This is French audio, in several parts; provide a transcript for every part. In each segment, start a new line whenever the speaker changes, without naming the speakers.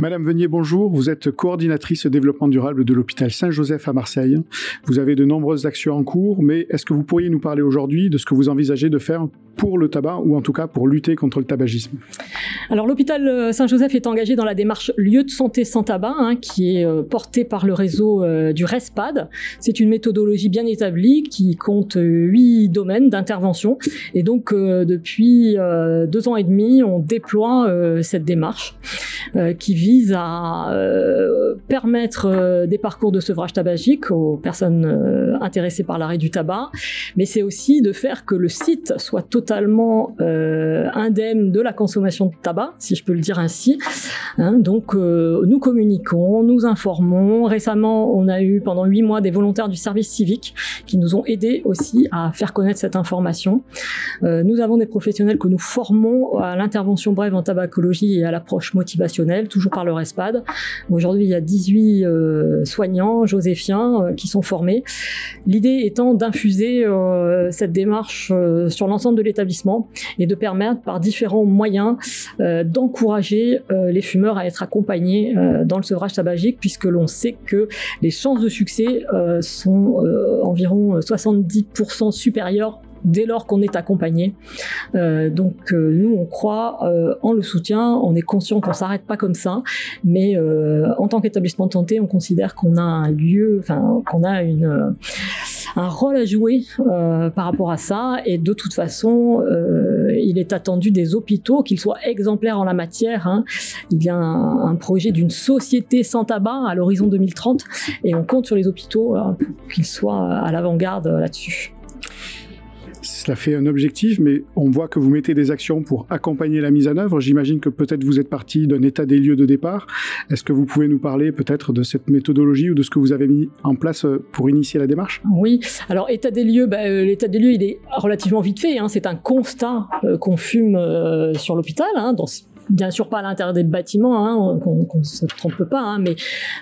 Madame Venier, bonjour. Vous êtes coordinatrice développement durable de l'hôpital Saint-Joseph à Marseille. Vous avez de nombreuses actions en cours, mais est-ce que vous pourriez nous parler aujourd'hui de ce que vous envisagez de faire pour le tabac ou en tout cas pour lutter contre le tabagisme?
Alors l'hôpital euh, Saint-Joseph est engagé dans la démarche lieu de santé sans tabac hein, qui est euh, portée par le réseau euh, du RESPAD. C'est une méthodologie bien établie qui compte huit domaines d'intervention et donc depuis deux ans et demi on déploie cette démarche qui vise à euh, permettre euh, des parcours de sevrage tabagique aux personnes euh, intéressées par l'arrêt du tabac, mais c'est aussi de faire que le site soit totalement indemne de la consommation de tabac, si je peux le dire ainsi. Hein. donc nous communiquons, nous informons. Récemment, on a eu pendant huit mois des volontaires du service civique qui nous ont aidés aussi à faire connaître cette information. nous avons des professionnels que nous formons à l'intervention brève en tabacologie et à l'approche toujours par le RESPAD. Aujourd'hui, il y a 18 euh, soignants joséphiens euh, qui sont formés. L'idée étant d'infuser euh, cette démarche sur l'ensemble de l'établissement et de permettre par différents moyens d'encourager les fumeurs à être accompagnés dans le sevrage tabagique puisque l'on sait que les chances de succès sont environ 70% supérieures dès lors qu'on est accompagné. Euh, donc euh, nous, on croit euh, en le soutien, on est conscient qu'on s'arrête pas comme ça, mais en tant qu'établissement de santé, on considère qu'on a un lieu, qu'on a un rôle à jouer par rapport à ça, et de toute façon, il est attendu des hôpitaux qu'ils soient exemplaires en la matière. Hein. Il y a un, un projet d'une société sans tabac à l'horizon 2030, et on compte sur les hôpitaux pour qu'ils soient à l'avant-garde là-dessus
cela fait un objectif, mais on voit que vous mettez des actions pour accompagner la mise en œuvre. J'imagine que peut-être vous êtes parti d'un état des lieux de départ. Est-ce que vous pouvez nous parler peut-être de cette méthodologie ou de ce que vous avez mis en place euh, pour initier la démarche?
Oui, alors état des lieux, bah, euh, l'état des lieux, il est relativement vite fait. Hein. C'est un constat euh, qu'on fume sur l'hôpital, hein, dans bien sûr pas à l'intérieur des bâtiments, hein, qu'on ne se trompe pas, hein, mais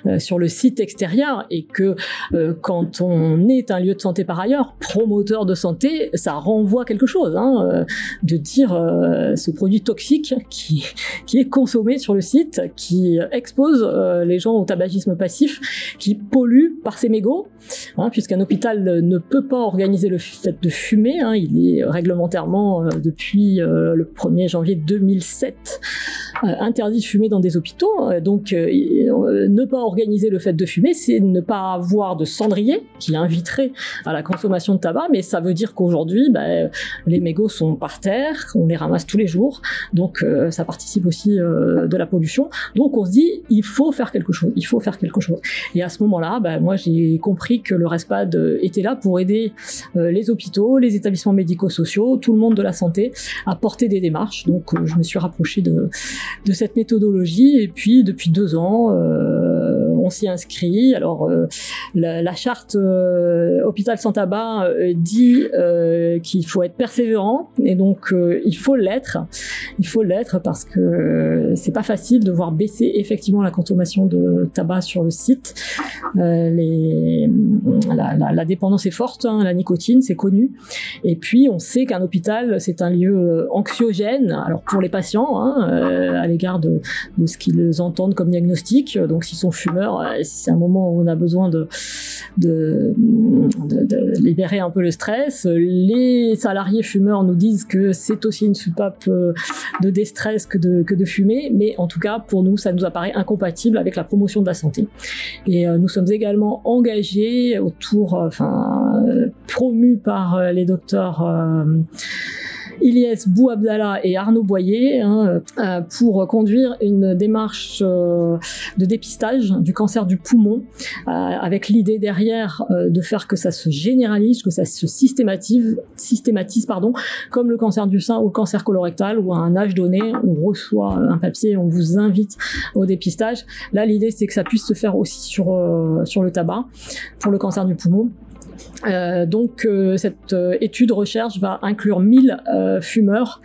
euh, sur le site extérieur, et que euh, quand on est un lieu de santé par ailleurs, promoteur de santé, ça renvoie quelque chose, hein, euh, de dire ce produit toxique qui, qui est consommé sur le site, qui expose les gens au tabagisme passif, qui pollue par ses mégots, hein, puisqu'un hôpital ne peut pas organiser le fait de fumer, hein, il est réglementairement depuis le 1er janvier 2007 euh, interdit de fumer dans des hôpitaux. Euh, donc, euh, ne pas organiser le fait de fumer, c'est ne pas avoir de cendrier qui inviterait à la consommation de tabac, mais ça veut dire qu'aujourd'hui, ben, les mégots sont par terre, on les ramasse tous les jours, donc ça participe aussi de la pollution. Donc, on se dit, il faut faire quelque chose, il faut faire quelque chose. Et à ce moment-là, ben, moi, j'ai compris que le RESPAD était là pour aider les hôpitaux, les établissements médico-sociaux, tout le monde de la santé à porter des démarches. Donc, je me suis rapprochée de, de, cette méthodologie. Et puis depuis deux ans, euh, on s'y inscrit. Alors euh, la, charte euh, hôpital sans tabac dit qu'il faut être persévérant et donc il faut l'être. Il faut l'être parce que c'est pas facile de voir baisser effectivement la consommation de tabac sur le site. La, dépendance est forte, hein, la nicotine, c'est connu. Et puis on sait qu'un hôpital c'est un lieu anxiogène. Alors pour les patients, hein, euh, à l'égard de, ce qu'ils entendent comme diagnostic. Donc s'ils sont fumeurs, euh, c'est un moment où on a besoin de, libérer un peu le stress. Les salariés fumeurs nous disent que c'est aussi une soupape euh, de déstress que de, fumer, mais en tout cas pour nous ça nous apparaît incompatible avec la promotion de la santé. Et nous sommes également engagés autour, enfin promus par les docteurs Ilyes Bouabdallah et Arnaud Boyer hein, euh, pour conduire une démarche euh, de dépistage du cancer du poumon euh, avec l'idée derrière de faire que ça se généralise, que ça se systématise, comme le cancer du sein ou le cancer colorectal où à un âge donné on reçoit un papier, on vous invite au dépistage. Là l'idée c'est que ça puisse se faire aussi sur le tabac pour le cancer du poumon Euh, donc euh, cette euh, étude recherche va inclure 1000 fumeurs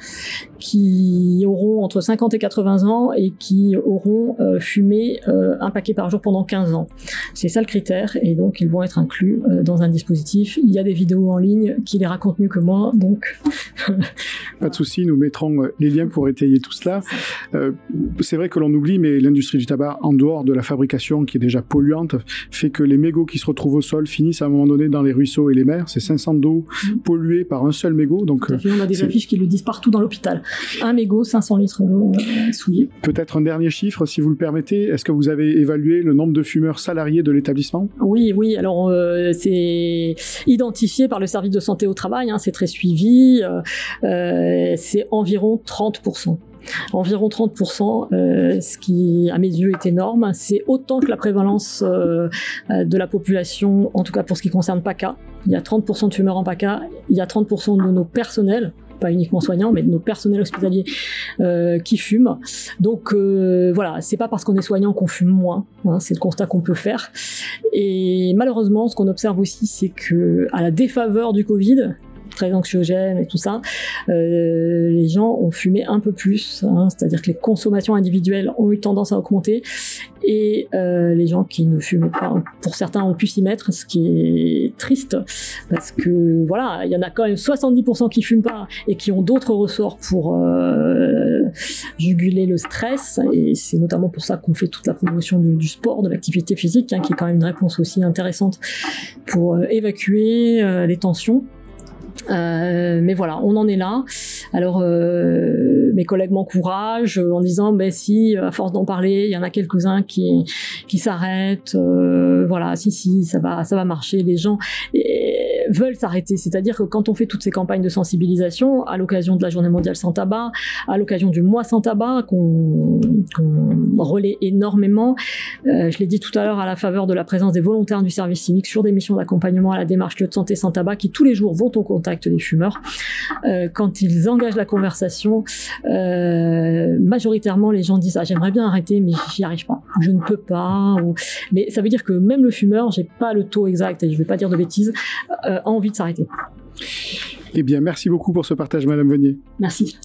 qui auront entre 50 et 80 ans et qui auront fumé un paquet par jour pendant 15 ans. C'est ça le critère et donc ils vont être inclus dans un dispositif. Il y a des vidéos en ligne qui les racontent mieux que moi, donc
pas de souci, nous mettrons les liens pour étayer tout cela. c'est vrai que l'on oublie, mais l'industrie du tabac, en dehors de la fabrication qui est déjà polluante, fait que les mégots qui se retrouvent au sol finissent à un moment donné dans les ruisseaux et les mers. C'est 500 d'eau mm. polluée par un seul mégot. Donc,
on a des affiches qui le disent partout dans l'hôpital. Un mégot, 500 litres d'eau euh, souillée.
Peut-être un dernier chiffre, si vous le permettez. Est-ce que vous avez évalué le nombre de fumeurs salariés de l'établissement?
Oui, oui. Alors, euh, c'est identifié par le service de santé au travail. Hein, c'est très suivi. Euh, c'est environ 30% environ 30%, euh, ce qui à mes yeux est énorme. C'est autant que la prévalence euh, euh, de la population, en tout cas pour ce qui concerne PACA. Il y a 30% de fumeurs en PACA, il y a 30% de nos personnels pas uniquement soignants, mais de nos personnels hospitaliers qui fument. Donc voilà, c'est pas parce qu'on est soignant qu'on fume moins. Hein, c'est le constat qu'on peut faire. Et malheureusement, ce qu'on observe aussi, c'est que à la défaveur du Covid, très anxiogène et tout ça, euh, les gens ont fumé un peu plus, hein, c'est-à-dire que les consommations individuelles ont eu tendance à augmenter et euh, les gens qui ne fument pas, pour certains, ont pu s'y mettre, ce qui est triste parce que voilà, il y en a quand même 70% qui fument pas et qui ont d'autres ressorts pour euh, juguler le stress et c'est notamment pour ça qu'on fait toute la promotion du, sport, de l'activité physique, hein, qui est quand même une réponse aussi intéressante pour évacuer les tensions. Euh, mais voilà, on en est là. Alors, euh, mes collègues m'encouragent en disant, ben si, à force d'en parler, il y en a quelques-uns qui qui s'arrêtent. Euh, voilà, si si, ça va, ça va marcher. Les gens veulent s'arrêter. C'est-à-dire que quand on fait toutes ces campagnes de sensibilisation, à l'occasion de la Journée mondiale sans tabac, à l'occasion du mois sans tabac, qu'on relaie énormément, je l'ai dit tout à l'heure, à la faveur de la présence des volontaires du service civique sur des missions d'accompagnement à la démarche lieu de santé sans tabac, qui tous les jours vont au contact des fumeurs. Euh, quand ils engagent la conversation, euh, majoritairement les gens disent ah, j'aimerais bien arrêter mais j'y arrive pas, je ne peux pas. Mais ça veut dire que même le fumeur, j'ai pas le taux exact et je vais pas dire de bêtises, euh, a envie de s'arrêter.
Eh bien, merci beaucoup pour ce partage, Madame Venier.
Merci.